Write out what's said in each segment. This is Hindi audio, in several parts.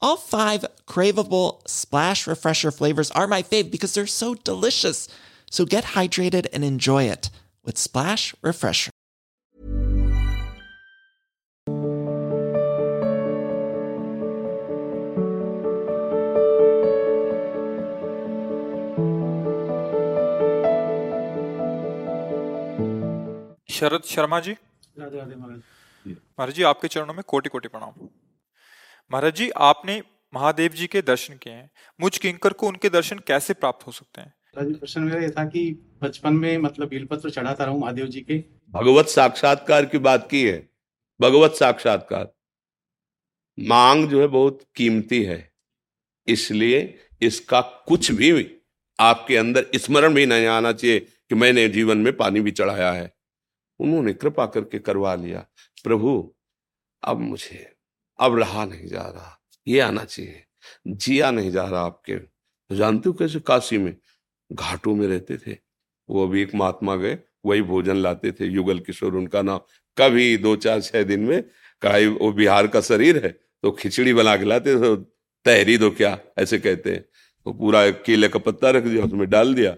All five craveable Splash Refresher flavors are my fave because they're so delicious. So get hydrated and enjoy it with Splash Refresher. Sharad Sharma ji Radhe Radhe महाराज महाराज जी आपके चरणों में कोटि कोटि प्रणाम महाराज जी आपने महादेव जी के दर्शन किए हैं। मुझ किंकर को उनके दर्शन कैसे प्राप्त हो सकते हैं? प्रश्न मेरा ये था कि बचपन में मतलब बेलपत्र चढ़ाता रहूँ महादेव जी के? भगवत साक्षात्कार की बात की है। भगवत साक्षात्कार। मांग जो है बहुत कीमती है। इसलिए इसका कुछ भी आपके अंदर स्मरण भी नहीं आना चाहिए कि मैंने जीवन में पानी भी चढ़ाया है। उन्होंने कृपा करके करवा लिया। प्रभु अब मुझे अब रहा नहीं जा रहा। ये आना चाहिए। जिया नहीं जा रहा आपके। तो जानते हो कैसे काशी में घाटों में रहते थे? वो अभी एक महात्मा गए, वही भोजन लाते थे। युगल किशोर, उनका नाम कभी दो चार छह दिन में कढ़ाई वो बिहार का शरीर है तो खिचड़ी बना के लाते थे तहरी दो क्या? ऐसे कहते हैं। तो पूरा केले का पत्ता रख दिया, उसमें डाल दिया।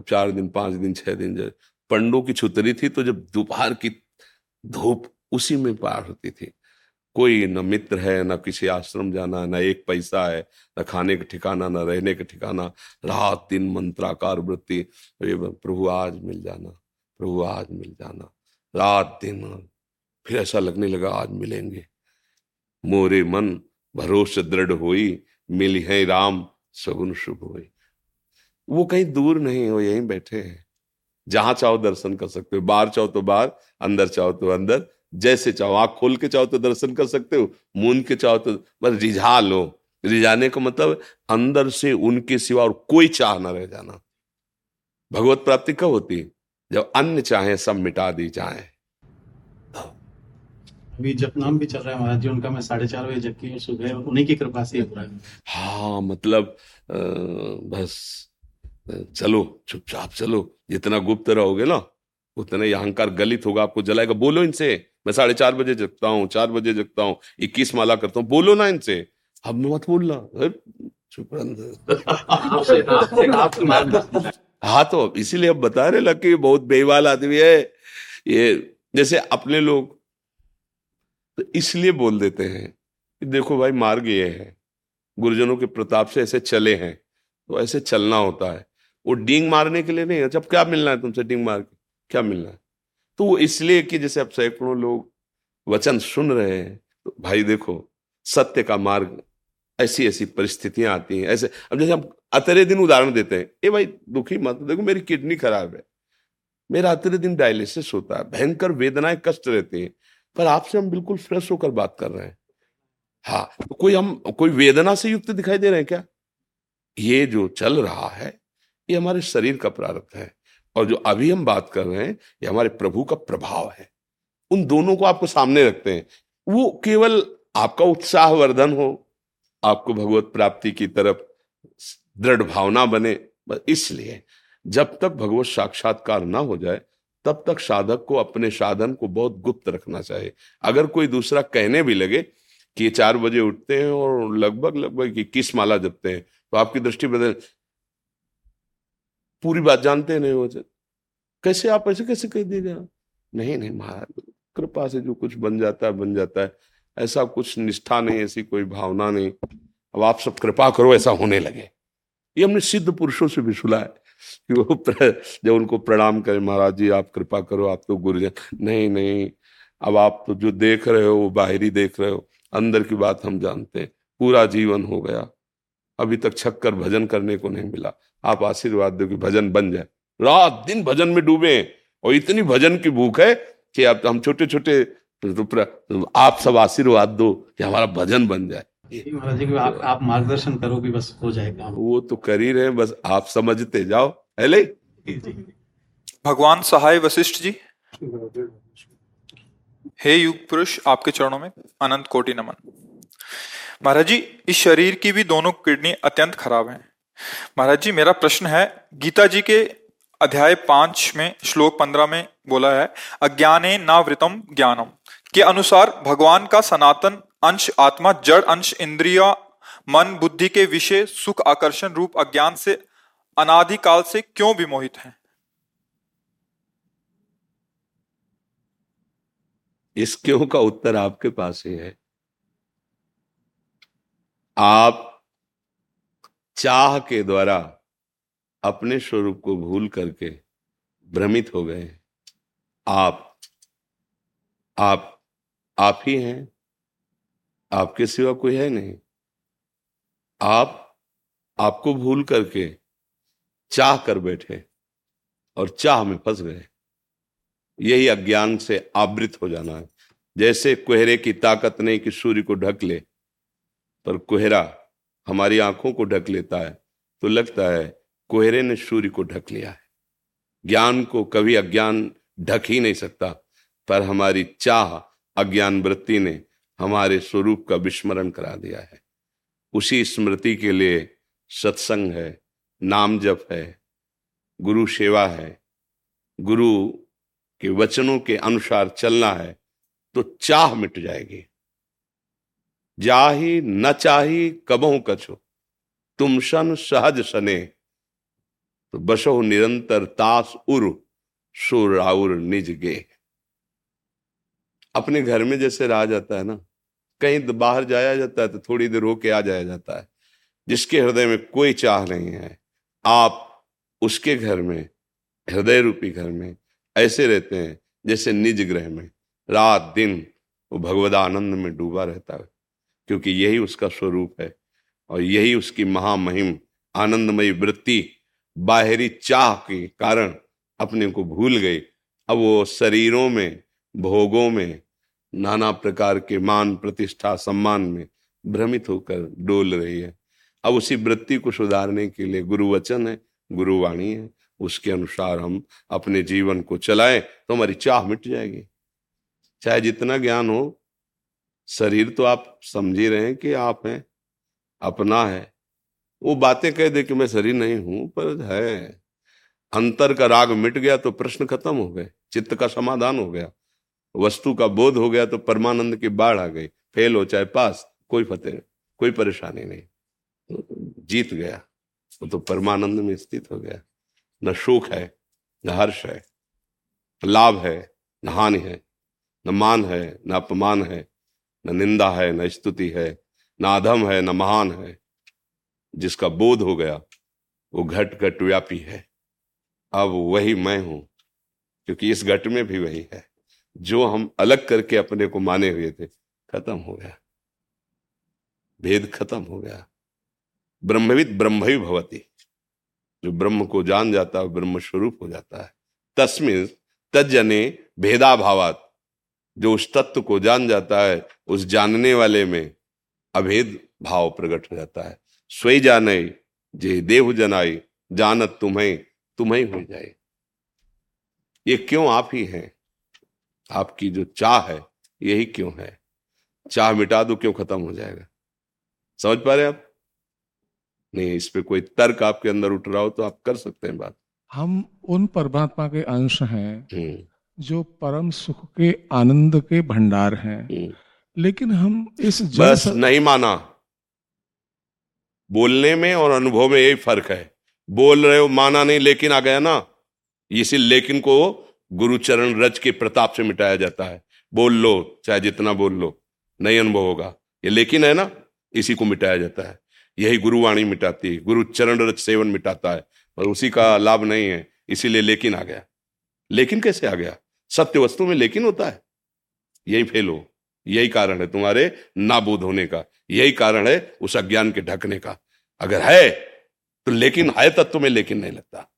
चार दिन, पाँच दिन, छह दिन पंडों की छुतरी थी तो जब दोपहर की धूप उसी में पार होती थी। कोई न मित्र है, न किसी आश्रम जाना, न एक पैसा है, न खाने का ठिकाना, न रहने का ठिकाना, रात दिन मंत्राकार वृत्ति प्रभु आज मिल जाना, प्रभु आज मिल जाना। रात दिन फिर ऐसा लगने लगा, आज मिलेंगे। मोरे मन भरोसे दृढ़ हुई, मिली है राम, सगुन शुभ हुई। वो कहीं दूर नहीं हो यहीं बैठे हैं। जहाँ चाहो दर्शन कर सकते हो, बाहर चाहो तो बाहर, अंदर चाहो तो अंदर जैसे चाहो आँख खोल के चाहो तो दर्शन कर सकते हो मूंद के चाहो तो बस रिझा लो। रिझाने का मतलब अंदर से उनके सिवा और कोई चाह ना रह जाना। भगवत प्राप्ति कब होती है? जब अन्य चाहे सब मिटा दी जाए। अभी जप नाम भी चल रहा है महाराज जी उनका मैं साढ़े चार बजे जबकि सुबह उन्हीं की कृपा से हो रहा है। हाँ मतलब आ, बस चलो चुपचाप चलो जितना गुप्त रहोगे ना उतना ही अहंकार गलित होगा, आपको जलाएगा। बोलो इनसे। मैं साढ़े चार बजे जगता हूँ, चार बजे जगता हूँ, इक्कीस माला करता हूँ। बोलो ना इनसे। अब मत बोलना। हाँ तो इसीलिए अब बता रहे लग बहुत बेवाल आदमी है। ये, जैसे अपने लोग तो इसलिए बोल देते हैं कि देखो भाई, मार्ग ये है। गुरुजनों के प्रताप से ऐसे चले हैं तो ऐसे चलना होता है। वो डींग मारने के लिए नहीं है। जब क्या मिलना है तुमसे डींग मार के? क्या मिलना है? तो वो इसलिए कि जैसे अब सैकड़ों लोग वचन सुन रहे हैं तो भाई देखो, सत्य का मार्ग ऐसी ऐसी परिस्थितियाँ आती हैं, ऐसे, अब जैसे हम अतरे दिन उदाहरण देते हैं, ए भाई, दुखी मत, देखो मेरी किडनी खराब है। मेरा अतरे दिन डायलिसिस होता है, भयंकर वेदनाएँ, कष्ट रहती हैं, पर आपसे हम बिल्कुल फ्रेश होकर बात कर रहे हैं। हाँ तो कोई हम, कोई वेदना से युक्त दिखाई दे रहे हैं क्या? ये जो चल रहा है, ये हमारे शरीर का प्रारब्ध है। और जो अभी हम बात कर रहे हैं, ये हमारे प्रभु का प्रभाव है। उन दोनों को आपको सामने रखते हैं। वो केवल आपका उत्साह वर्धन हो, आपको भगवत प्राप्ति की तरफ़ दृढ़ भावना बने, बस इसलिए जब तक भगवत साक्षात्कार ना हो जाए, तब तक साधक को अपने साधन को बहुत गुप्त रखना चाहिए। अगर कोई दूसरा कहने भी लगे कि चार बजे उठते हैं और लगभग लगभग इक्कीस माला जपते हैं तो आपकी दृष्टि बदल पूरी बात जानते नहीं हो जब कैसे आप ऐसे कैसे कह दीजिए नहीं नहीं महाराज, कृपा से जो कुछ बन जाता है, बन जाता है। ऐसा कुछ निष्ठा नहीं, ऐसी कोई भावना नहीं। अब आप सब कृपा करो, ऐसा होने लगे। ये हमने सिद्ध पुरुषों से भी सुना है कि वो जब उनको प्रणाम करें, महाराज जी, आप कृपा करो, आप तो गुरुजन। नहीं नहीं, अब आप तो जो देख रहे हो, वो बाहरी देख रहे हो। अंदर की बात हम जानते हैं। पूरा जीवन हो गया। अभी तक छक्कर भजन करने को नहीं मिला। आप आशीर्वाद दो कि भजन बन जाए। रात दिन भजन में डूबे और इतनी भजन की भूख है कि अब हम छोटे छोटे आप सब आशीर्वाद दो कि हमारा भजन बन जाए। महाराज जी आप, आप मार्गदर्शन करो कि बस हो जाएगा वो तो कर ही रहे बस आप समझते जाओ। है ले भगवान सहाय वशिष्ठ जी। हे युग पुरुष आपके चरणों में अनंत कोटि नमन। महाराज जी, इस शरीर की भी दोनों किडनी अत्यंत खराब है। महाराज जी, मेरा प्रश्न है, गीता जी के अध्याय पाँच में, श्लोक पंद्रह में बोला है, अज्ञाने नावृतम ज्ञानम। के अनुसार भगवान का सनातन अंश आत्मा, जड़ अंश, इंद्रिया, मन, बुद्धि के विषय, सुख, आकर्षण रूप, अज्ञान से अनादिकाल से क्यों विमोहित है? इस क्यों का उत्तर आपके पास ही है? आप चाह के द्वारा अपने स्वरूप को भूल करके भ्रमित हो गए आप आप आप ही हैं। आपके सिवा कोई है नहीं। आप, आपको भूल करके चाह कर बैठे और चाह में फंस गए। यही अज्ञान से आवृत हो जाना है। जैसे कोहरे की ताकत नहीं कि सूर्य को ढक ले पर कोहरा हमारी आँखों को ढक लेता है तो लगता है कोहरे ने सूर्य को ढक लिया है। ज्ञान को कभी अज्ञान ढक ही नहीं सकता, पर हमारी चाह अज्ञान वृत्ति ने हमारे स्वरूप का विस्मरण करा दिया है। उसी स्मृति के लिए सत्संग है, नाम जप है, गुरु सेवा है, गुरु के वचनों के अनुसार चलना है तो चाह मिट जाएगी। जाही न चाही कबो कछो। तुम सन सहज सने तो बसो निरंतर तास उर सुराउर निज गे। अपने घर में जैसे रहा जाता है ना, कहीं बाहर जाया जाता है तो थोड़ी देर होके आ जाया जाता है, जिसके हृदय में कोई चाह नहीं है। आप उसके घर में, हृदय रूपी घर में ऐसे रहते हैं जैसे निज ग्रह में, रात दिन वो भगवद आनंद में डूबा रहता है। क्योंकि यही उसका स्वरूप है और यही उसकी महामहिम, आनंदमयी वृत्ति बाहरी चाह के कारण अपने को भूल गई। अब वो शरीरों में, भोगों में, नाना प्रकार के मान, प्रतिष्ठा, सम्मान में भ्रमित होकर डोल रही है। अब उसी वृत्ति को सुधारने के लिए गुरु वचन है, गुरुवाणी है। उसके अनुसार हम अपने जीवन को चलाएँ तो हमारी चाह मिट जाएगी। चाहे जितना ज्ञान हो शरीर तो आप समझ ही रहे हैं कि आप हैं, अपना है। वो बातें कह दे कि मैं शरीर नहीं हूँ, पर है। अंतर का राग मिट गया तो प्रश्न खत्म हो गए, चित्त का समाधान हो गया। वस्तु का बोध हो गया तो परमानंद की बाढ़ आ गई। फेल हो चाहे पास, कोई फतेह, कोई परेशानी नहीं। जीत गया, वो तो परमानंद में स्थित हो गया। न सुख है, न हर्ष है लाभ है, न हानि है, न मान है, न अपमान है। न निंदा है, न स्तुति है, न अधम है, न महान है। जिसका बोध हो गया, वो घट घट व्यापी है। अब वही मैं हूँ, क्योंकि इस घट में भी वही है। जो हम अलग करके अपने को माने हुए थे, खत्म हो गया। भेद खत्म हो गया। ब्रह्मविद ब्रह्म ही भवती। जो ब्रह्म को जान जाता है, ब्रह्म स्वरूप हो जाता है। तस्मिन तजने भेदा भावात जो उस तत्व को जान जाता है उस जानने वाले में अभेद भाव प्रकट हो जाता है। स्वयं जाने जे देव जनाई जानत तुम्हें तुम्हें हो जाए। ये क्यों आप ही हैं? आपकी जो चाह है यही क्यों है? चाह मिटा दो क्यों खत्म हो जाएगा? समझ पा रहे आप? नहीं इस पे कोई तर्क आपके अंदर उठ रहा हो तो आप कर सकते हैं बात। हम उन परमात्मा के अंश हैं हम्म, जो परम सुख के आनंद के भंडार हैं। हम्म। लेकिन हम इस बस नहीं माना। बोलने में और अनुभव में यही फ़र्क है। बोल रहे हो माना नहीं लेकिन आ गया ना। इसी लेकिन को गुरुचरण रज के प्रताप से मिटाया जाता है। बोल लो चाहे जितना बोल लो नहीं अनुभव होगा। ये लेकिन है ना इसी को मिटाया जाता है। यही गुरुवाणी मिटाती है गुरु चरण रज सेवन मिटाता है और उसी का लाभ नहीं है। इसीलिए लेकिन आ गया। लेकिन कैसे आ गया? सत्य वस्तु में लेकिन होता है। यही फेल हो। यही कारण है तुम्हारे नाबूद होने का। यही कारण है उस अज्ञान के ढकने का। अगर है तो लेकिन है तत्व में लेकिन नहीं लगता।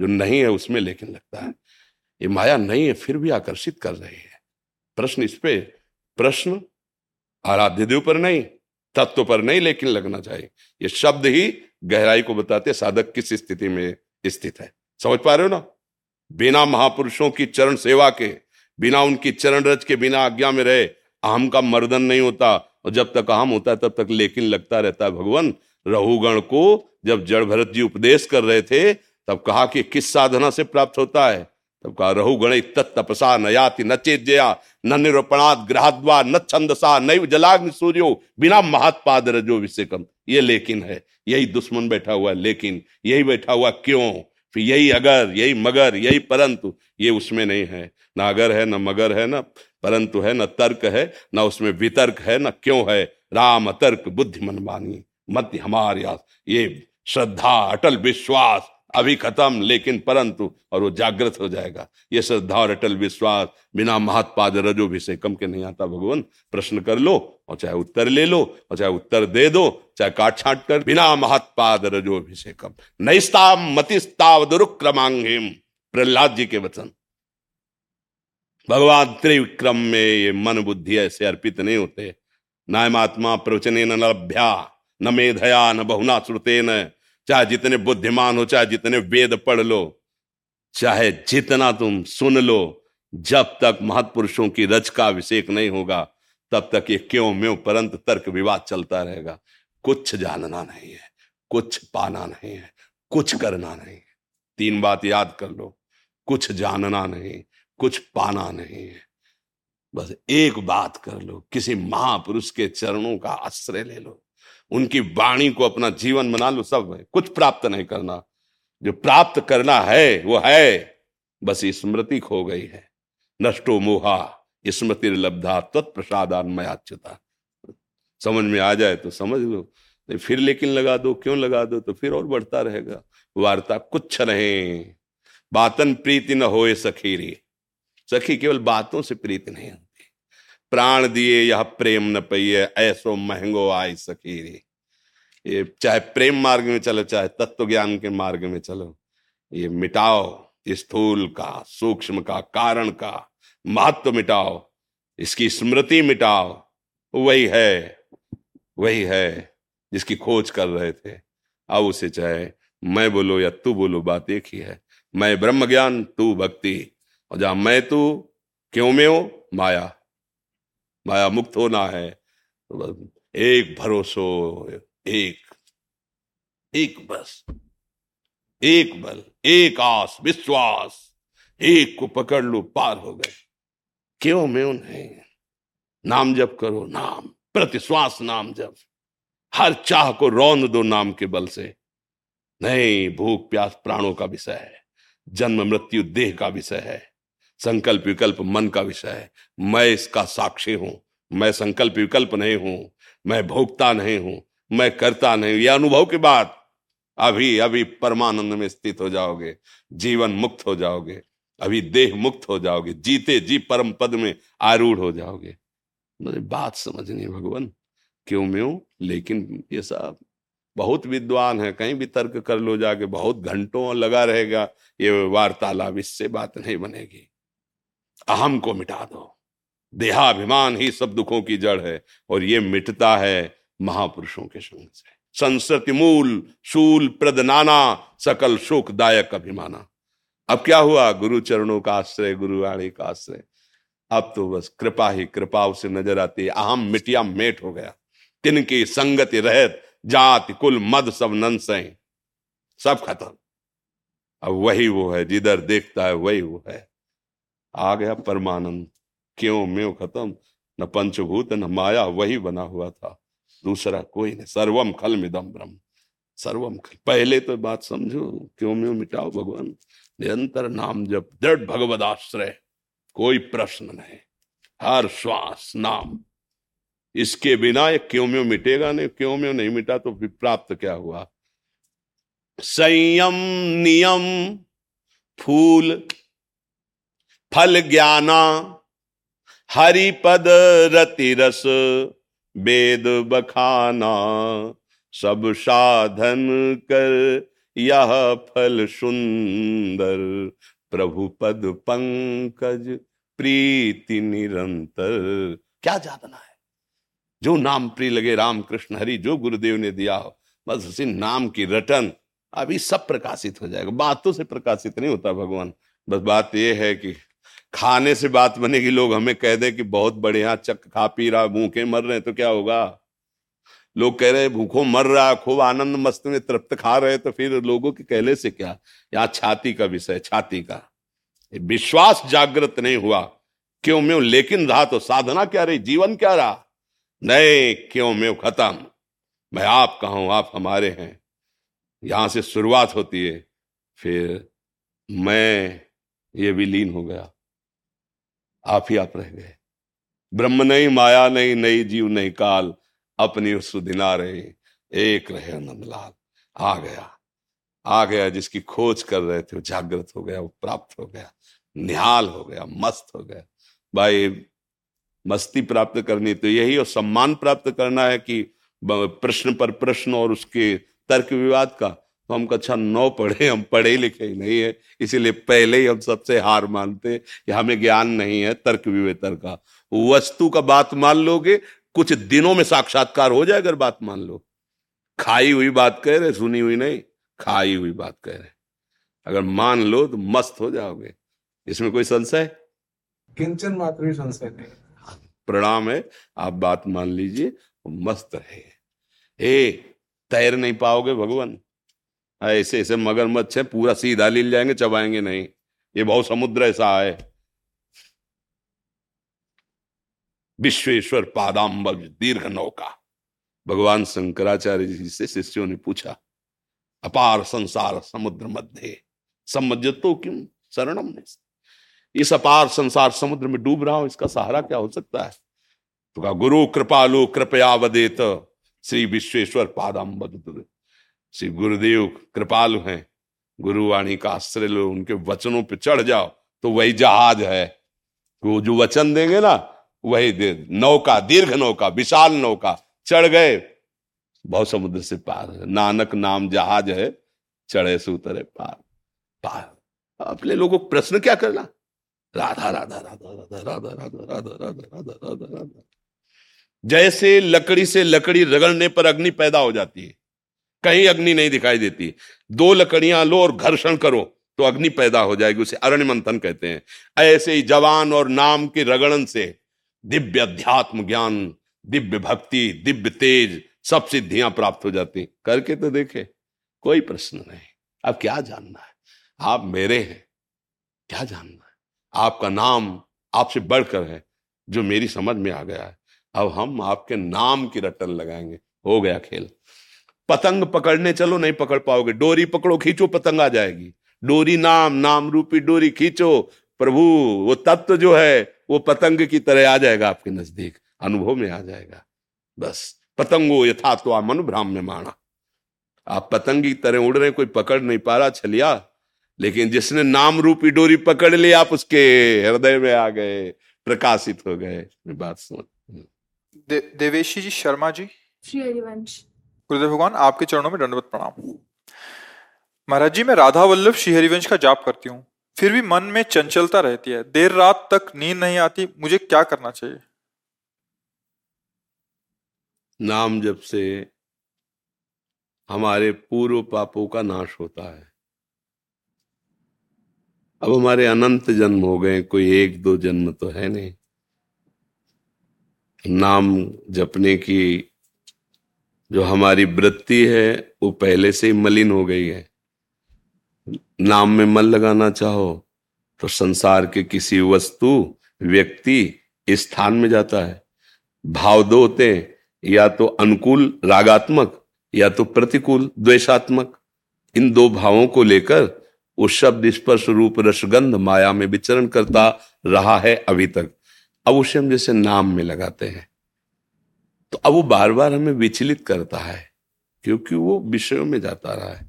जो नहीं है उसमें लेकिन लगता है। ये माया नहीं है, फिर भी आकर्षित कर रही है। प्रश्न इस पे, प्रश्न आराध्य देव पर नहीं, तत्व पर नहीं लेकिन लगना चाहिए। ये शब्द ही गहराई को बताते साधक किस स्थिति में स्थित है। समझ पा रहे हो ना? बिना महापुरुषों की चरण सेवा के, बिना उनकी चरण रज के, बिना आज्ञा में रहे अहम का मर्दन नहीं होता। और जब तक अहम होता है, तब तक लेकिन लगता रहता है, भगवान, रहुगण को जब जड़ भरत जी उपदेश कर रहे थे, तब कहा कि किस साधना से प्राप्त होता है? तब कहा, रहुगण तपसा न याति, न चेजया न निरूपणात ग्रहद्वा, न छंदसा, नैव जलाग्नि सूर्यो, बिना महात्पाद रजो विषेकम। ये लेकिन है, यही दुश्मन बैठा हुआ है, लेकिन यही बैठा हुआ क्यों? फिर यही अगर, यही मगर, यही परंतु, ये उसमें नहीं है। ना अगर है, ना मगर है, ना परंतु है, न तर्क है, ना उसमें वितर्क है, न क्यों है। राम तर्क बुद्धि मनमानी मत हमारे ये श्रद्धा, अटल विश्वास, अभी खत्म, लेकिन परंतु, और वो जागृत हो जाएगा। ये श्रद्धा और अटल विश्वास, बिना महात्पाद कम के नहीं आता। भगवान, प्रश्न कर लो, और चाहे उत्तर ले लो, और चाहे उत्तर दे दो चाहे काट छाट कर बिना महात्पाद रजोभिषेकम नैस्ताम मतिस्ताव दुरुक्रमांगिम। प्रहलाद जी के वचन। भगवान त्रिविक्रम में ये मन बुद्धि ऐसे अर्पित नहीं होते। नायमात्मा प्रवचने न लभ्या, न मेधया, न बहुना श्रुते न। चाहे जितने बुद्धिमान हो, चाहे जितने वेद पढ़ लो, चाहे जितना तुम सुन लो, जब तक महत्पुरुषों की रच का अभिषेक नहीं होगा, तब तक ये क्यों, म्यों परंत तर्क विवाद चलता रहेगा। कुछ जानना नहीं है, कुछ पाना नहीं है, कुछ करना नहीं है। तीन बात याद कर लो, कुछ जानना नहीं, कुछ पाना नहीं है। बस एक बात कर लो, किसी महापुरुष के चरणों का आश्रय ले लो, उनकी वाणी को अपना जीवन बना लो सब है कुछ प्राप्त नहीं करना। जो प्राप्त करना है, वो है, बस स्मृति खो गई है। नष्टो मोहा स्मृति लब्धा तत्प्रसादान मयाच्युता समझ में आ जाए तो समझ लो। नहीं, फिर लेकिन लगा दो, क्यों लगा दो? तो फिर और बढ़ता रहेगा। वार्ता कुछ रहे बातन प्रीति न होए सखीरी सखी केवल बातों से प्रीति नहीं होती। प्राण दिए यह प्रेम न पहिए ऐसो महंगो आय सखीरी ये चाहे प्रेम मार्ग में चलो, चाहे तत्व ज्ञान के मार्ग में चलो, ये मिटाओ स्थूल का, सूक्ष्म का, कारण का, महत्व मिटाओ, इसकी स्मृति मिटाओ, वही है वही है जिसकी खोज कर रहे थे। अब उसे चाहे। मैं बोलो या तू बोलो, बात एक ही है। मैं ब्रह्म ज्ञान तू भक्ति। और जहाँ मैं तू, क्यों में हो? माया। माया मुक्त होना है। तो एक भरोसो, एक एक बस। एक बल, एक आस, विश्वास। एक को पकड़ लो, पार हो गए। क्यों में नहीं। नाम जप करो, नाम। प्रतिश्वास नाम जब। हर चाह को रौन दो नाम के बल से। नहीं भूख प्यास प्राणों का विषय है। जन्म, मृत्यु, देह का विषय है। संकल्प, विकल्प, मन का विषय है। मैं इसका साक्षी हूँ। मैं संकल्प, विकल्प नहीं हूँ। मैं भोगता नहीं हूँ। मैं करता नहीं यह अनुभव के बाद अभी अभी परमानंद में स्थित हो जाओगे। जीवन मुक्त हो जाओगे। अभी देह मुक्त हो जाओगे। जीते जी परम पद में आरूढ़ हो जाओगे। मुझे बात समझनी भगवान। क्यों म्यों? लेकिन ये सब बहुत विद्वान है, कहीं भी तर्क कर लो जाके, बहुत घंटों लगा रहेगा, ये वार्तालाप, इससे बात नहीं बनेगी। अहम को मिटा दो। देहाभिमान ही सब दुखों की जड़ है, और ये मिटता है महापुरुषों के संग से। संस्कृति मूल, शूल, प्रद नाना, सकल शोकदायक अभिमाना। अब क्या हुआ? गुरु चरणों का आश्रय गुरु वाणी का आश्रय। अब तो बस कृपा ही कृपा उसे नज़र आती है। अहम मिटिया मेट हो गया। तिनकी संगति रहत, जाति, कुल, मद, सब नंसे सब खत्म। अब वही वो है, जिधर देखता है वही वो है। आ गया परमानंद। क्यों म्यों खत्म? न पंचभूत, न माया, वही बना हुआ था। दूसरा कोई नहीं। सर्वम खल मिदम ब्रह्म सर्वम खल। पहले तो बात समझो। क्यों म्यों मिटाओ भगवान? निरंतर नाम जब दृढ़ भगवद आश्रय कोई प्रश्न नहीं। हर श्वास नाम। इसके बिना ये क्यों मिटेगा नहीं क्यों म्यों नहीं मिटा तो फिर प्राप्त क्या हुआ? संयम, नियम, फूल, फल ज्ञाना, हरिपद रति रस वेद बखाना, सब साधन कर यह फल सुंदर। प्रभु पद पंकज प्रीति निरंतर। क्या जातना है? जो नाम प्रिय लगे राम कृष्ण हरि, जो गुरुदेव ने दिया हो, बस उसी नाम की रटन अभी सब प्रकाशित हो जाएगा। बातों से प्रकाशित नहीं होता भगवान। बस बात यह है कि खाने से बात बनेगी, लोग हमें कह दे कि बहुत बढ़िया चक खा पी रहा, भूखे मर रहे तो क्या होगा? लोग कह रहे भूखों मर रहा, खूब आनंद मस्त में तृप्त खा रहे तो फिर लोगों के कहले से क्या? यहाँ छाती का विषय छाती का। विश्वास जागृत नहीं हुआ। क्यों मैं लेकिन रहा तो साधना क्या रही? जीवन क्या रहा? नहीं, क्यों मैं खत्म। मैं आप कहूँ आप हमारे हैं। यहाँ से शुरुआत होती है। फिर मैं ये विलीन हो गया। आप ही आप रह गए। ब्रह्म नहीं, माया नहीं नई जीव नहीं, काल। अपनी सुधिना रहे एक रहे आनंदलाल आ गया। आ गया जिसकी खोज कर रहे थे, वो जागृत हो गया, वो प्राप्त हो गया। निहाल हो गया, मस्त हो गया। भाई, मस्ती प्राप्त करनी तो यही और सम्मान प्राप्त करना है कि प्रश्न पर प्रश्न और उसके तर्क विवाद का तो हम कक्षा नौ पढ़े, हम पढ़े लिखे ही नहीं है। इसीलिए पहले ही हम सबसे हार मानते कि हमें ज्ञान नहीं है तर्क विवेतर का। वस्तु का बात मान लोगे, कुछ दिनों में साक्षात्कार हो जाए अगर बात मान लो। खाई हुई बात कह रहे, सुनी हुई नहीं, खाई हुई बात कह रहे। अगर मान लो तो मस्त हो जाओगे। इसमें कोई संशय? किंचन मात्र भी संशय नहीं। प्रणाम है आप बात मान लीजिए मस्त रहे ए तैर नहीं पाओगे भगवान। ऐसे ऐसे मगरमच्छ है पूरा सीधा लील जाएँगे चबाएँगे नहीं। ये बहुत समुद्र ऐसा है। विश्वेश्वर पादाम्ब दीर्घ नौका। भगवान शंकराचार्य जी से शिष्यों ने पूछा अपार संसार समुद्र मध्य समझतो क्यों शरणम ने इस अपार संसार समुद्र में डूब रहा हूँ, इसका सहारा क्या हो सकता है? तो कहा, गुरु कृपालु कृपया वदेत श्री विश्वेश्वर पादाम्ब श्री गुरुदेव कृपालु हैं। गुरुवाणी का आश्रय लो, उनके वचनों पे चढ़ जाओ तो वही जहाज़ है। वो जो वचन देंगे ना, वही दे, नौका, दीर्घ नौका, विशाल नौका, चढ़ गए। बहुत समुद्र से पार है। नानक नाम जहाज़ है, चढ़े से उतरे पार। पार। अपने लोगों को प्रश्न क्या करना? राधा राधा राधा राधा राधा राधा राधा राधा राधा राधा राधा जैसे लकड़ी से लकड़ी रगड़ने पर अग्नि पैदा हो जाती है, कहीं अग्नि नहीं दिखाई देती। दो लकड़ियाँ लो और घर्षण करो तो अग्नि पैदा हो जाएगी, उसे अरण्य मंथन कहते हैं। ऐसे ही जवान और नाम के रगड़न से दिव्य अध्यात्म ज्ञान, दिव्य भक्ति, दिव्य तेज, सब सिद्धियाँ प्राप्त हो जाती करके तो देखे, कोई प्रश्न नहीं। अब क्या जानना है? आप मेरे हैं, क्या जानना आपका नाम आपसे बढ़कर है, जो मेरी समझ में आ गया है। अब हम आपके नाम की रटन लगाएँगे। हो गया खेल। पतंग पकड़ने चलो, नहीं पकड़ पाओगे। डोरी पकड़ो, खींचो, पतंग आ जाएगी। डोरी नाम नाम रूपी डोरी खींचो। प्रभु, वो तत्व जो है, वो पतंग की तरह आ जाएगा आपके नज़दीक। अनुभव में आ जाएगा। बस। पतंगो यथा तो मनु भ्राम में माना आप पतंग की तरह उड़ रहे कोई पकड़ नहीं पा रहा। छलिया लेकिन जिसने नाम रूपी डोरी पकड़ ली आप उसके हृदय में आ गए प्रकाशित हो गए। बात सुन। दे, देवेशी जी शर्मा जी। गुरुदेव भगवान आपके चरणों में दंडवत प्रणाम। महाराज जी मैं राधा वल्लभ श्री हरिवंश का जाप करती हूँ। फिर भी मन में चंचलता रहती है। देर रात तक नींद नहीं आती। मुझे क्या करना चाहिए? नाम जब से हमारे पूर्व पापों का नाश होता है। अब हमारे अनंत जन्म हो गए, कोई एक दो जन्म तो है नहीं। नाम जपने की जो हमारी वृत्ति है, वो पहले से ही मलिन हो गई है। नाम में मन लगाना चाहो तो संसार के किसी वस्तु, व्यक्ति स्थान में जाता है। भाव दो होते हैं, या तो अनुकूल, रागात्मक, या तो प्रतिकूल, द्वेषात्मक। इन दो भावों को लेकर वो शब्द स्पर्श रूप रसगंध माया में विचरण करता रहा है अभी तक। अब उसे हम जैसे नाम में लगाते हैं। तो अब वो बार बार हमें विचलित करता है, क्योंकि वो विषयों में जाता रहा है।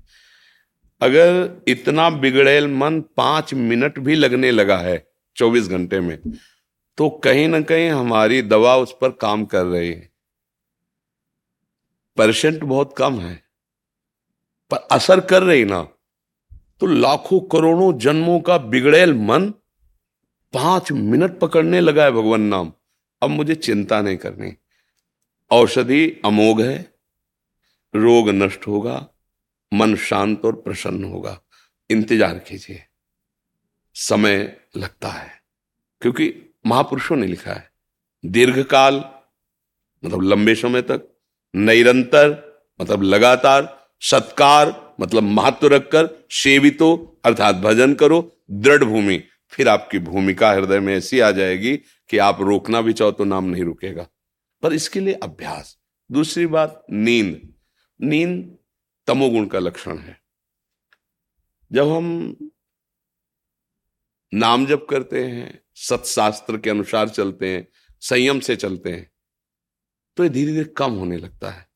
अगर इतना बिगड़ेल मन पाँच मिनट भी लगने लगा है चौबीस घंटे में तो कहीं ना कहीं हमारी दवा उस पर काम कर रही है। परसेंट बहुत कम है, पर असर कर रही ना। तो लाखों करोड़ों जन्मों का बिगड़ेल मन पाँच मिनट पकड़ने लगा है भगवान नाम। अब मुझे चिंता नहीं करनी। औषधि अमोघ है, रोग नष्ट होगा, मन शांत और प्रसन्न होगा। इंतज़ार कीजिए। समय लगता है, क्योंकि महापुरुषों ने लिखा है दीर्घ काल मतलब लंबे समय तक, निरंतर मतलब लगातार, सत्कार मतलब महत्व रखकर सेवितो, अर्थात भजन करो, दृढ़ भूमि। फिर आपकी भूमिका हृदय में ऐसी आ जाएगी कि आप रोकना भी चाहो तो नाम नहीं रुकेगा। पर इसके लिए अभ्यास। दूसरी बात, नींद। नींद तमोगुण का लक्षण है। जब हम नाम जप करते हैं, सत्शास्त्र के अनुसार चलते हैं, संयम से चलते हैं तो ये धीरे धीरे कम होने लगता है।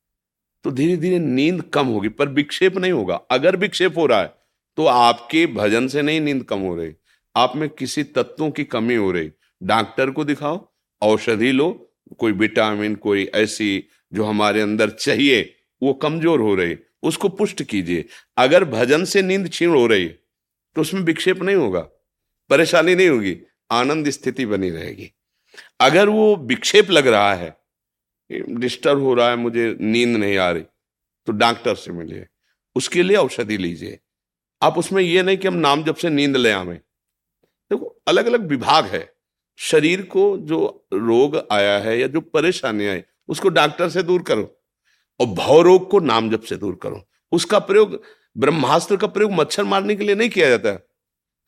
तो धीरे धीरे नींद कम होगी, पर विक्षेप नहीं होगा। अगर विक्षेप हो रहा है तो आपके भजन से नहीं नींद कम हो रही। आप में किसी तत्वों की कमी हो रही। डॉक्टर को दिखाओ, औषधि लो, कोई विटामिन, कोई ऐसी जो हमारे अंदर चाहिए, वो कमज़ोर हो रही। उसको पुष्ट कीजिए। अगर भजन से नींद छीण हो रही तो उसमें विक्षेप नहीं होगा, परेशानी नहीं होगी, आनंद स्थिति बनी रहेगी। अगर वो विक्षेप लग रहा है डिस्टर्ब हो रहा है, मुझे नींद नहीं आ रही तो डॉक्टर से मिलिए। उसके लिए औषधि लीजिए। आप उसमें यह नहीं कि हम नाम जब से नींद ले आवे। देखो अलग अलग विभाग है। शरीर को जो रोग आया है या जो परेशानी आई उसको डॉक्टर से दूर करो और भव रोग को नाम जब से दूर करो। उसका प्रयोग, ब्रह्मास्त्र का प्रयोग मच्छर मारने के लिए नहीं किया जाता है।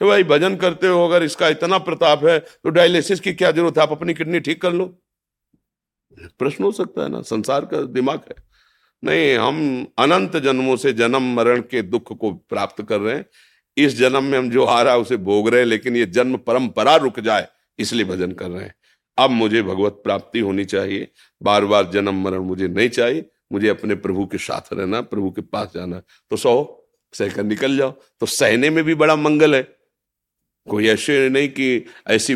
तो भाई, भजन करते हो, अगर इसका इतना प्रताप है तो डायलिसिस की क्या ज़रूरत है? आप अपनी किडनी ठीक कर लो। प्रश्न हो सकता है ना, संसार का दिमाग है। नहीं, हम अनंत जन्मों से जन्म मरण के दुख को प्राप्त कर रहे हैं। इस जन्म में हम जो आ रहा है, उसे भोग रहे हैं, लेकिन ये जन्म परंपरा रुक जाए, इसलिए भजन कर रहे हैं। अब मुझे भगवत प्राप्ति होनी चाहिए। बार बार जन्म मरण मुझे नहीं चाहिए। मुझे अपने प्रभु के साथ रहना, प्रभु के पास जाना। तो सो सहकर निकल जाओ। तो सहने में भी बड़ा मंगल है। कोई ऐसे नहीं कि ऐसी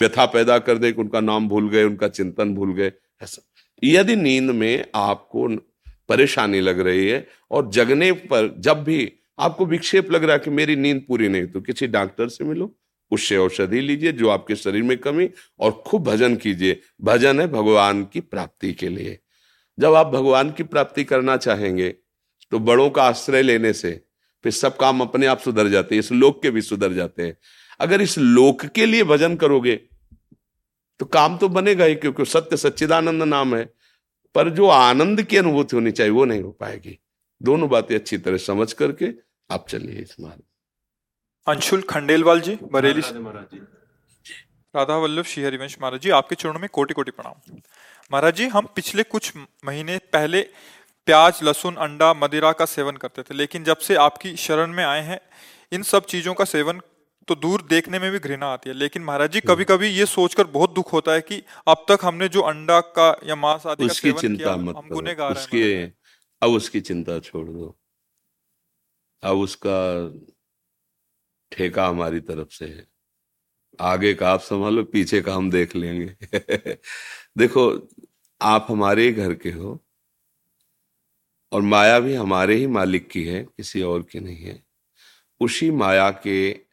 व्यथा पैदा कर दे, कि उनका नाम भूल गए, उनका चिंतन भूल गए, ऐसा। यदि नींद में आपको परेशानी लग रही है और जगने पर जब भी आपको विक्षेप लग रहा है कि मेरी नींद पूरी नहीं तो किसी डॉक्टर से मिलो उससे औषधि लीजिए जो आपके शरीर में कमी और खूब भजन कीजिए। भजन है भगवान की प्राप्ति के लिए। जब आप भगवान की प्राप्ति करना चाहेंगे तो बड़ों का आश्रय लेने से फिर सब काम अपने आप सुधर जाते हैं, इस लोक के भी सुधर जाते हैं। अगर इस लोक के लिए भजन करोगे तो काम तो बनेगा ही क्योंकि सत्य सच्चिदानंद नाम है। पर जो आनंद की अनुभूति होनी चाहिए वो नहीं हो पाएगी। दोनों बातें अच्छी तरह समझ करके आप चलिए इस मार्ग। अंशुल खंडेलवाल जी बरेली महाराज जी। राधा वल्लभ श्री हरिवंश महाराज जी आपके चरणों में कोटि कोटि प्रणाम। महाराज जी हम पिछले कुछ महीने पहले प्याज लहसुन अंडा मदिरा का सेवन करते थे लेकिन जब से आपकी शरण में आए हैं इन सब चीज़ों का सेवन तो दूर देखने में भी घृणा आती है। लेकिन महाराज जी कभी कभी ये सोचकर बहुत दुख होता है कि अब तक हमने जो अंडा का या मांस आदि उसकी का सेवन चिंता किया मत हम गुनेगार हैं उसकी अब उसकी चिंता छोड़ दो। अब उसका ठेका हमारी तरफ़ से है। आगे का आप संभालो पीछे का हम देख लेंगे। देखो आप हमारे ही घर के हो और माया भी हमारे ही मालिक की है किसी और की नहीं है। उसी माया के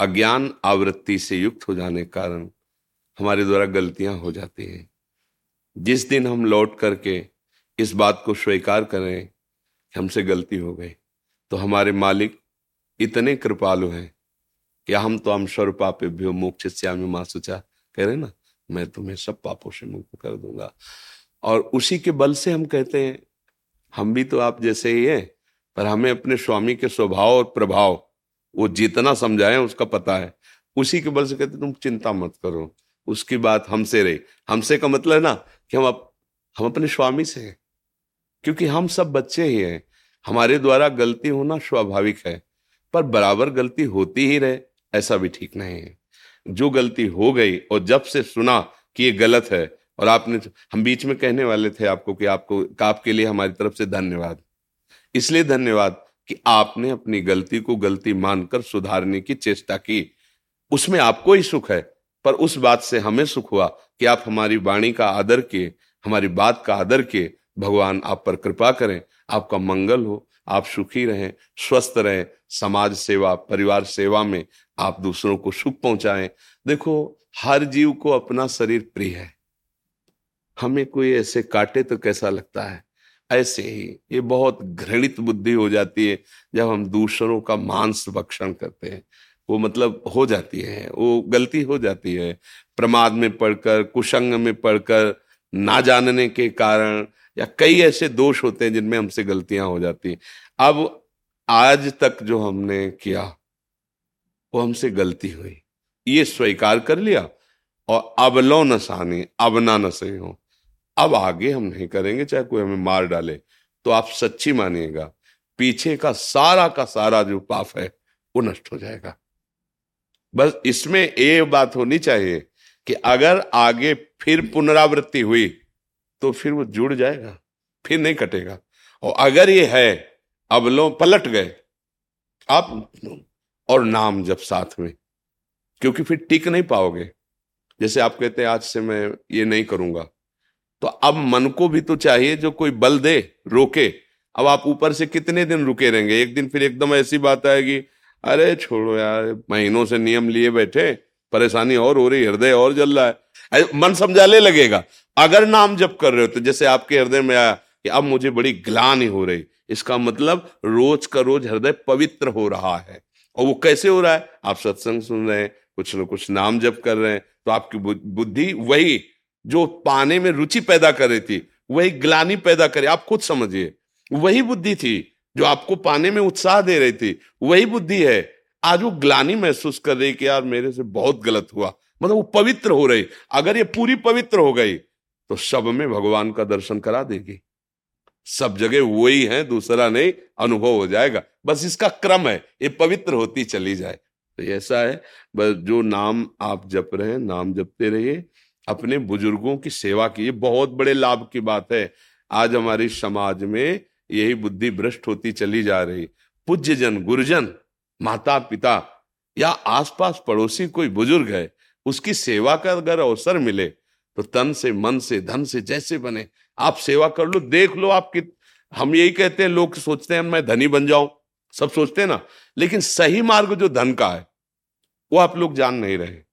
अज्ञान आवृत्ति से युक्त हो जाने के कारण हमारे द्वारा गलतियाँ हो जाती हैं। जिस दिन हम लौट करके इस बात को स्वीकार करें कि हमसे गलती हो गई तो हमारे मालिक इतने कृपालु हैं कि हम तो हम स्वर पापे भी मोक्ष श्यामी माँ सुचा कह रहे ना, मैं तुम्हें सब पापों से मुक्त कर दूँगा। और उसी के बल से हम कहते हैं, हम भी तो आप जैसे ही हैं, पर हमें अपने स्वामी के स्वभाव और प्रभाव वो जितना समझाए उसका पता है। उसी के बल से कहते तुम चिंता मत करो। उसकी बात हमसे रही। हमसे का मतलब है ना कि हम अप, हम अपने स्वामी से हैं। क्योंकि हम सब बच्चे ही हैं। हमारे द्वारा गलती होना स्वाभाविक है पर बराबर गलती होती ही रहे ऐसा भी ठीक नहीं है। जो गलती हो गई और जब से सुना कि ये गलत है और आपने हम बीच में कहने वाले थे आपको कि आपको आपके लिए हमारी तरफ़ से धन्यवाद। इसलिए धन्यवाद। कि आपने अपनी गलती को गलती मानकर सुधारने की चेष्टा की। उसमें आपको ही सुख है, पर उस बात से हमें सुख हुआ कि आप हमारी वाणी का आदर किए, हमारी बात का आदर किए। भगवान, आप पर कृपा करें, आपका मंगल हो, आप सुखी रहें, स्वस्थ रहें, समाज सेवा, परिवार सेवा में आप दूसरों को सुख पहुंचाएँ। देखो, हर जीव को अपना शरीर प्रिय है। हमें कोई ऐसे काटे तो कैसा लगता है? ऐसे ही ये बहुत घृणित बुद्धि हो जाती है जब हम दूसरों का मांस भक्षण करते हैं। वो मतलब हो जाती है, वो गलती हो जाती है। प्रमाद में पढ़कर कुशंग में पढ़कर, ना जानने के कारण या कई ऐसे दोष होते हैं जिनमें हमसे गलतियाँ हो जाती हैं। अब आज तक जो हमने किया, वो हमसे गलती हुई। ये स्वीकार कर लिया और अब लो न सानी, अब ना न सही हो। अब आगे हम नहीं करेंगे, चाहे कोई हमें मार डाले तो आप सच्ची मानिएगा, पीछे का सारा का सारा जो पाप है, वो नष्ट हो जाएगा। बस इसमें एक बात होनी चाहिए कि अगर आगे फिर पुनरावृत्ति हुई तो फिर वो जुड़ जाएगा, फिर नहीं कटेगा। और अगर ये है, अब लो पलट गए, आप और नाम जब साथ में, क्योंकि फिर टिक नहीं पाओगे। जैसे आप कहते हैं, आज से मैं ये नहीं करूँगा। तो अब मन को भी तो चाहिए जो कोई बल दे, रोके। अब आप ऊपर से कितने दिन रुके रहेंगे? एक दिन फिर एकदम ऐसी बात आएगी, अरे छोड़ो यार, महीनों से नियम लिए बैठे, परेशानी और हो रही, हृदय और जल रहा है। मन समझाने लगेगा। अगर नाम जब कर रहे हो तो जैसे आपके हृदय में आया कि अब मुझे बड़ी ग्लानी हो रही, इसका मतलब रोज का रोज हृदय पवित्र हो रहा है। और वो कैसे हो रहा है? आप सत्संग सुन रहे हैं, कुछ न कुछ नाम जप कर रहे हैं तो आपकी बुद्धि वही जो पाने में रुचि पैदा कर रही थी, वही ग्लानी पैदा करे। आप खुद समझिए, वही बुद्धि थी जो आपको पाने में उत्साह दे रही थी, वही बुद्धि है। आज वो ग्लानी महसूस कर रही कि यार मेरे से बहुत गलत हुआ मतलब वो पवित्र हो रही। अगर ये पूरी पवित्र हो गई तो सब में भगवान का दर्शन करा देगी। सब जगह वही है, दूसरा नहीं, अनुभव हो जाएगा। बस इसका क्रम है, ये पवित्र होती चली जाए। तो ऐसा है, बस जो नाम आप जप रहे हैं, नाम जपते रहिए। अपने बुज़ुर्गों की सेवा की ये बहुत बड़े लाभ की बात है। आज हमारी समाज में यही बुद्धि भ्रष्ट होती चली जा रही। पूज्य जन गुरुजन माता पिता या आसपास पड़ोसी कोई बुज़ुर्ग है, उसकी सेवा का अगर अवसर मिले तो तन से, मन से, धन से जैसे बने, आप सेवा कर लो, देख लो आपकी हम यही कहते हैं, लोग सोचते हैं, मैं धनी बन जाऊँ। सब सोचते हैं ना? लेकिन सही मार्ग जो धन का है, वो आप लोग जान नहीं रहे।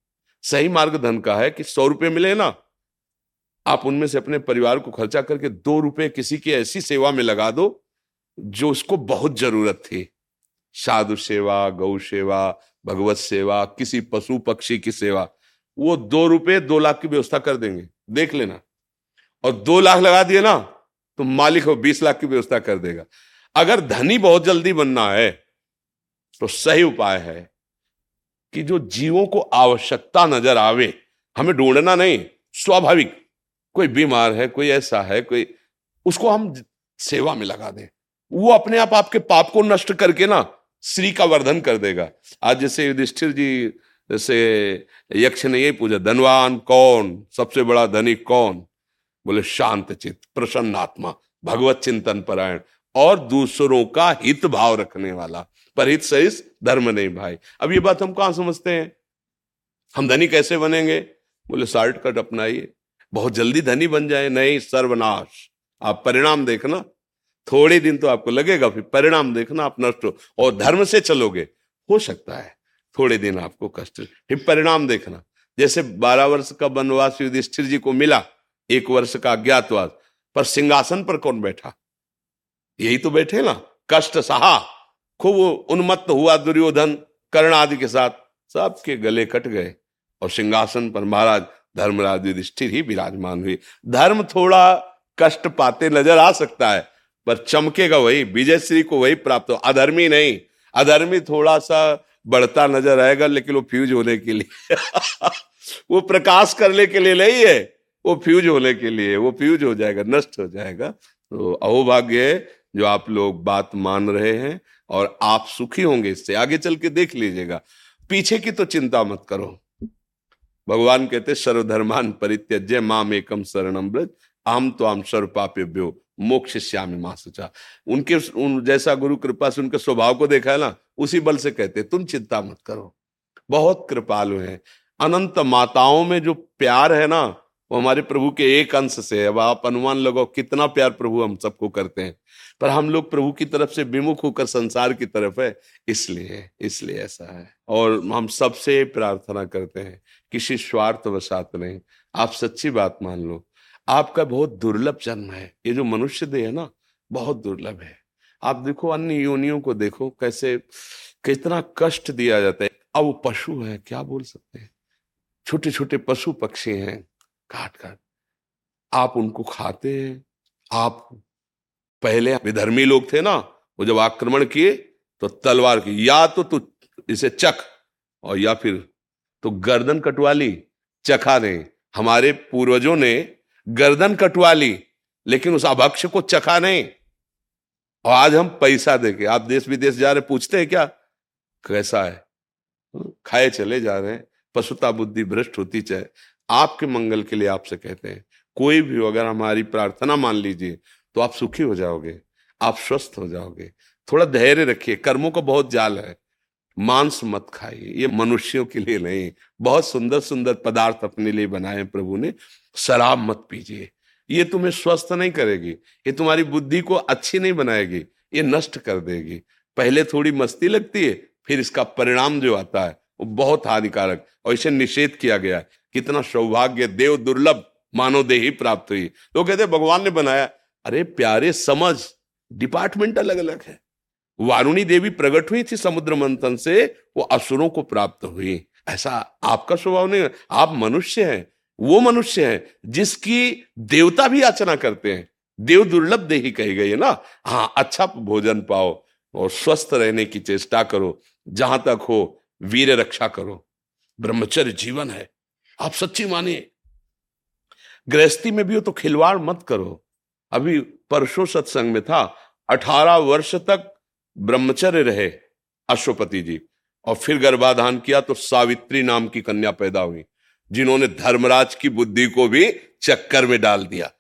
सही मार्ग धन का है कि सौ रुपये मिले ना, आप उनमें से अपने परिवार को खर्चा करके दो रुपये किसी की ऐसी सेवा में लगा दो, जो उसको बहुत ज़रूरत थी। साधु सेवा, गौ सेवा, भगवत सेवा, किसी पशु पक्षी की सेवा, वो दो रुपये दो लाख की व्यवस्था कर देंगे। देख लेना। और दो लाख लगा दिए ना तो मालिक हो बीस लाख की व्यवस्था कर देगा। अगर धनी बहुत जल्दी बनना है तो सही उपाय है। कि जो जीवों को आवश्यकता नज़र आवे, हमें ढूंढना नहीं, स्वाभाविक। कोई बीमार है, कोई ऐसा है, कोई, उसको हम सेवा में लगा दें। वो अपने आप, आपके पाप को नष्ट करके ना श्री का वर्धन कर देगा। आज जैसे युधिष्ठिर जी, जैसे यक्ष ने यही पूछा, धनवान कौन? सबसे बड़ा धनी कौन? बोले, शांत चित्त, प्रसन्न आत्मा, भगवत चिंतन परायण और दूसरों का हित भाव रखने वाला पर हित सहित धर्म नहीं भाई। अब ये बात हम कहाँ समझते हैं? हम धनी कैसे बनेंगे? बोले शार्ट कट अपनाइए। बहुत जल्दी धनी बन जाए, नहीं सर्वनाश। आप परिणाम देखना। थोड़े दिन तो आपको लगेगा, फिर परिणाम देखना, आप नष्ट हो। और धर्म से चलोगे, हो सकता है, थोड़े दिन आपको कष्ट। फिर परिणाम देखना। जैसे बारह वर्ष का वनवास युधिष्ठिर जी को मिला, एक वर्ष का अज्ञातवास, पर सिंहासन पर कौन बैठा? यही तो बैठे ना, कष्ट सहा। खूब उन्मत्त हुआ दुर्योधन कर्ण आदि के साथ। सबके गले कट गए और सिंहासन पर महाराज धर्मराज युधिष्ठिर ही विराजमान हुए। धर्म थोड़ा कष्ट पाते नज़र आ सकता है, पर चमकेगा वही विजय श्री को वही प्राप्त हो। अधर्मी नहीं, अधर्मी थोड़ा सा बढ़ता नज़र आएगा, लेकिन वो फ्यूज होने के लिए। वो प्रकाश करने के लिए नहीं है, वो फ्यूज होने के लिए, वो फ्यूज हो जाएगा, नष्ट हो जाएगा। तो अहोभाग्य जो आप लोग बात मान रहे हैं और आप सुखी होंगे इससे। आगे चल के देख लीजिएगा। पीछे की तो चिंता मत करो। भगवान कहते सर्वधर्मान परित्यज्य माम एकम शरणम ब्रज आम तो आम सर्वपाप्यो मोक्ष श्यामी माँ सचा उनके उन जैसा गुरु कृपा से उनके स्वभाव को देखा है ना, उसी बल से कहते तुम चिंता मत करो। बहुत कृपालु हैं। अनंत माताओं में जो प्यार है ना वो हमारे प्रभु के एक अंश से है। अब आप अनुमान लगाओ कितना प्यार प्रभु हम सबको करते हैं। पर हम लोग प्रभु की तरफ़ से विमुख होकर संसार की तरफ़ है। इसलिए इसलिए ऐसा है। और हम सबसे प्रार्थना करते हैं, किसी स्वार्थ वसात नहीं। आप सच्ची बात मान लो। आपका बहुत दुर्लभ जन्म है। ये जो मनुष्य देह है ना, बहुत दुर्लभ है। आप देखो अन्य योनियों को देखो, कैसे, कितना कष्ट दिया जाता है। अब पशु है, क्या बोल सकते हैं? छोटे छोटे पशु पक्षी हैं। काट काट। आप उनको खाते हैं। आप पहले विधर्मी लोग थे ना, वो जब आक्रमण किए तो तलवार की, या तो तू इसे चख, और या फिर तो गर्दन कटवा ली, चखा नहीं। हमारे पूर्वजों ने गर्दन कटवा ली, लेकिन उस अभक्ष को चखा नहीं। और आज हम पैसा देके, आप देश विदेश जा रहे पूछते हैं क्या? कैसा है? खाए चले जा रहे हैं। पशुता बुद्धि भ्रष्ट होती चाहे। आपके मंगल के लिए आपसे कहते हैं, कोई भी अगर हमारी प्रार्थना मान लीजिए तो आप सुखी हो जाओगे, आप स्वस्थ हो जाओगे। थोड़ा धैर्य रखिए, कर्मों का बहुत जाल है। मांस मत खाइए, ये मनुष्यों के लिए नहीं, बहुत सुंदर सुंदर पदार्थ अपने लिए बनाए प्रभु ने, शराब मत पीजिए। ये तुम्हें स्वस्थ नहीं करेगी, ये तुम्हारी बुद्धि को अच्छी नहीं बनाएगी, ये नष्ट कर देगी। पहले थोड़ी मस्ती लगती है, फिर इसका परिणाम जो आता है, वो बहुत हानिकारक और इसे निषेध किया गया है। कितना सौभाग्य, देव दुर्लभ मानव देही प्राप्त हुई। लोग कहते भगवान ने बनाया, अरे प्यारे समझ डिपार्टमेंट अलग अलग है। वारुणी देवी प्रकट हुई थी समुद्र मंथन से, वो असुरों को प्राप्त हुई। ऐसा आपका स्वभाव नहीं आप मनुष्य हैं, वो मनुष्य है, जिसकी देवता भी याचना करते हैं। देव दुर्लभ देही कही गई है ना? हाँ अच्छा भोजन पाओ और स्वस्थ रहने की चेष्टा करो, जहाँ तक हो, वीर रक्षा करो। ब्रह्मचर्य जीवन है। आप सच्ची मानिए। गृहस्थी में भी हो तो खिलवाड़ मत करो। अभी परसों सत्संग में था, अठारह वर्ष तक ब्रह्मचर्य रहे अश्वपति जी, और फिर गर्भाधान किया तो सावित्री नाम की कन्या पैदा हुई, जिन्होंने धर्मराज की बुद्धि को भी चक्कर में डाल दिया।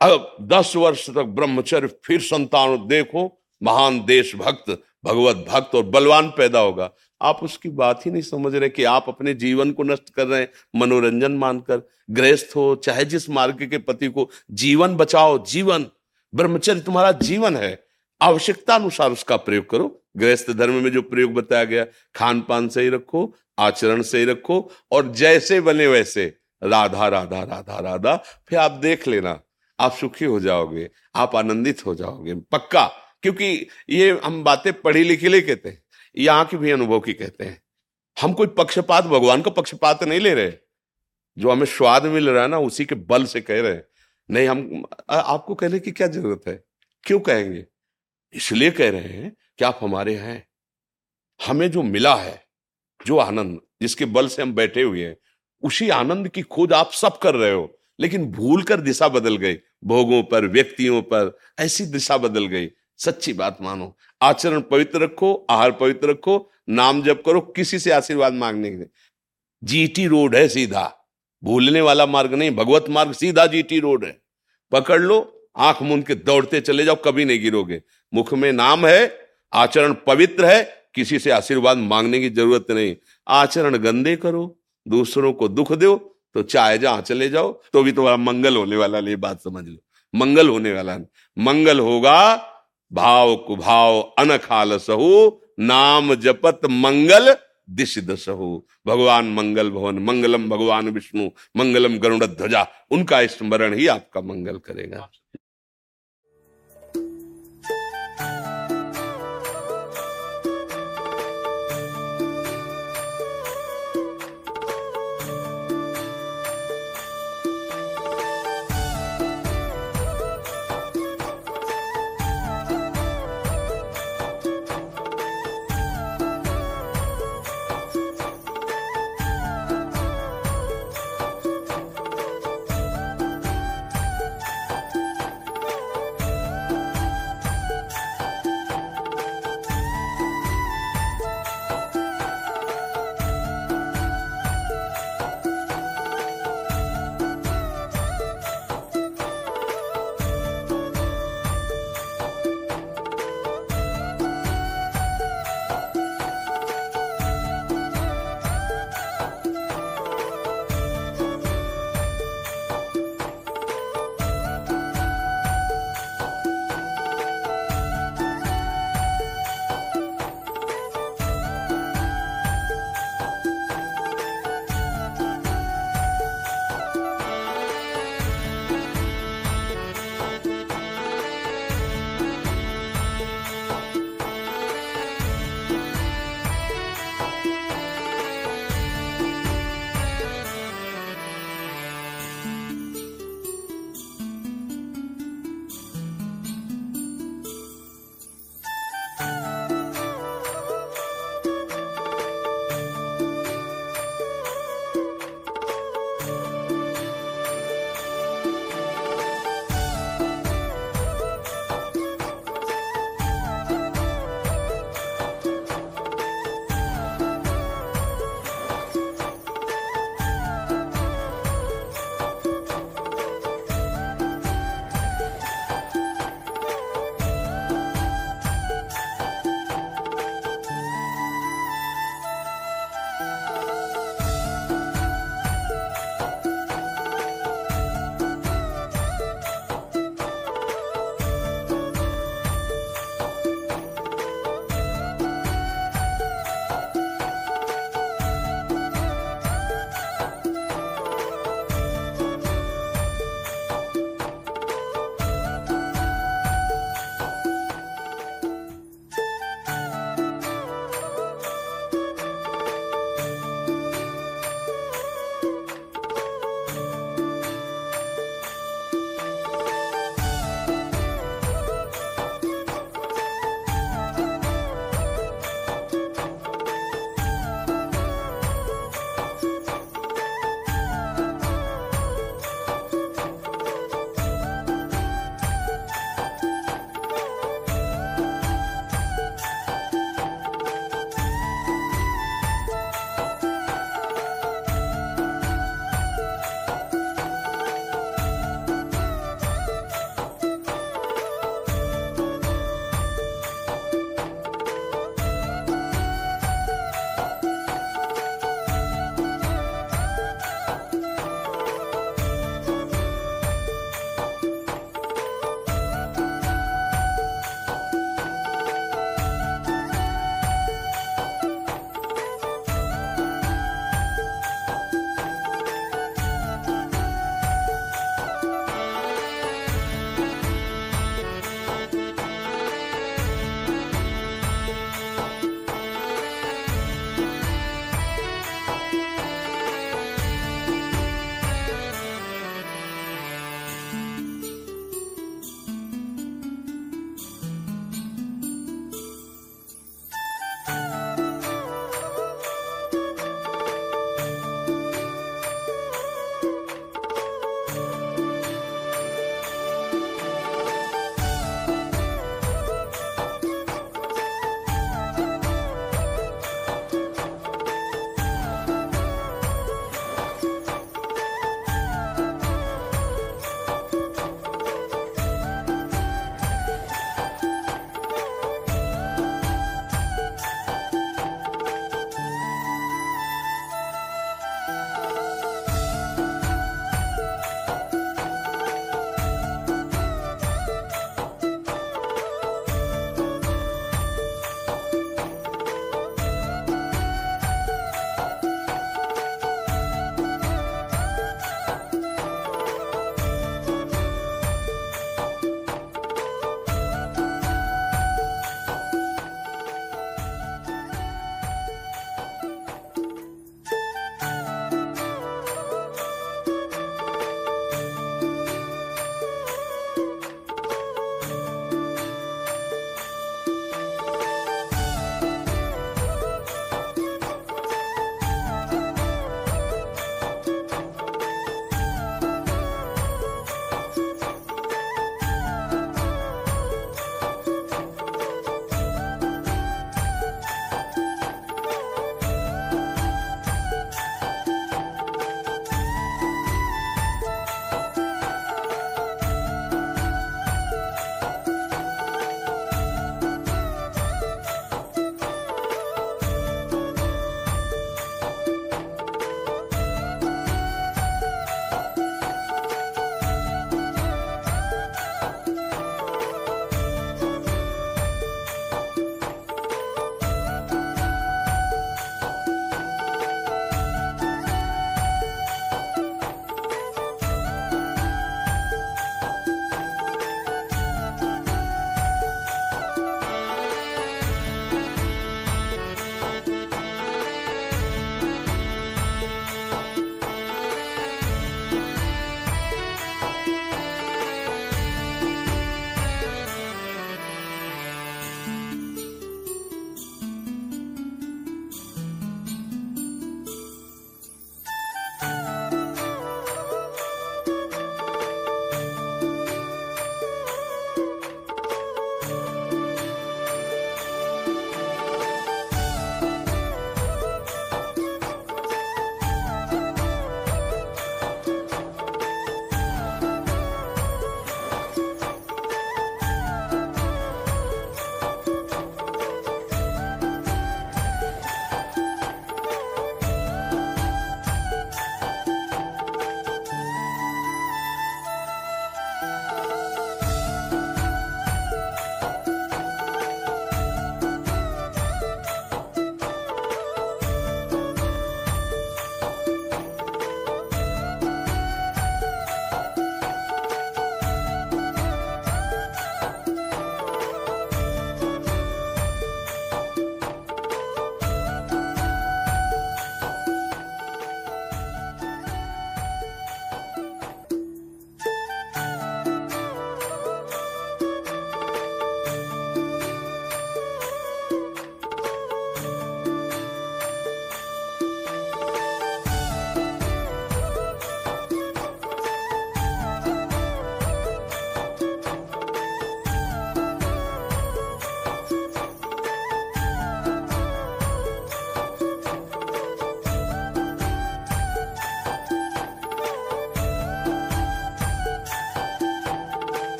अब दस वर्ष तक ब्रह्मचर्य, फिर संतान, देखो, महान देशभक्त, भगवत भक्त और बलवान पैदा होगा। आप उसकी बात ही नहीं समझ रहे कि आप अपने जीवन को नष्ट कर रहे हैं, मनोरंजन मानकर गृहस्थ हो, चाहे जिस मार्ग के पति को, जीवन बचाओ, जीवन, ब्रह्मचर्य तुम्हारा जीवन है आवश्यकता अनुसार उसका प्रयोग करो। गृहस्थ धर्म में जो प्रयोग बताया गया खान पान सही रखो, आचरण सही रखो, और जैसे बने वैसे, राधा राधा राधा राधा, फिर आप देख लेना, आप सुखी हो जाओगे, आप आनंदित हो जाओगे, पक्का, क्योंकि ये हम बातें पढ़ी लिखी ले कहते हैं। यहाँ के भी अनुभव की कहते हैं। हम कोई पक्षपात, भगवान का पक्षपात नहीं ले रहे। जो हमें स्वाद मिल रहा है ना, उसी के बल से कह रहे हैं। नहीं, हम आपको कहने की क्या ज़रूरत है? क्यों कहेंगे? इसलिए कह रहे हैं कि आप हमारे हैं। हमें जो मिला है, जो आनंद, जिसके बल से हम बैठे हुए हैं, उसी आनंद की खोज आप सब कर रहे हो। लेकिन भूल कर दिशा बदल गई। भोगों पर, व्यक्तियों पर, ऐसी दिशा बदल गई। सच्ची बात मानो आचरण पवित्र रखो, आहार पवित्र रखो, नाम जप करो, किसी से आशीर्वाद मांगने के जीटी रोड है सीधा। भूलने वाला मार्ग नहीं, भगवत मार्ग सीधा जीटी रोड है। पकड़ लो, आँख मूंद के दौड़ते चले जाओ, कभी नहीं गिरोगे। मुख में नाम है, आचरण पवित्र है, किसी से आशीर्वाद मांगने की ज़रूरत नहीं। आचरण गंदे करो, दूसरों को दुख दो तो चाहे जहाँ चले जाओ तो भी तुम्हारा मंगल होने वाला नहीं बात समझ लो। मंगल होने वाला मंगल होगा भाव कुभाव अनखाल सहु, नाम जपत मंगल दिश दसहु भगवान मंगल भवन, मंगलम भगवान विष्णु, मंगलम गरुड़ ध्वजा, उनका स्मरण ही आपका मंगल करेगा।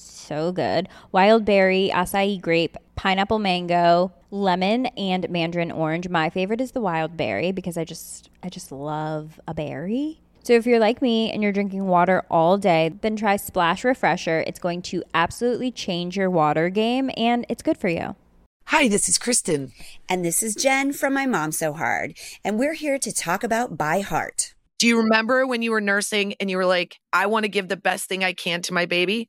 so good wild berry, acai grape, pineapple mango, lemon, and mandarin orange. My favorite is the wild berry because I just I just love a berry. So if you're like me and you're drinking water all day, then try Splash Refresher. It's going to absolutely change your water game and it's good for you. Hi, this is Kristen. And this is Jen from My Mom So Hard. And we're here to talk about By Heart. Do you remember when you were nursing and you were like, I want to give the best thing I can to my baby?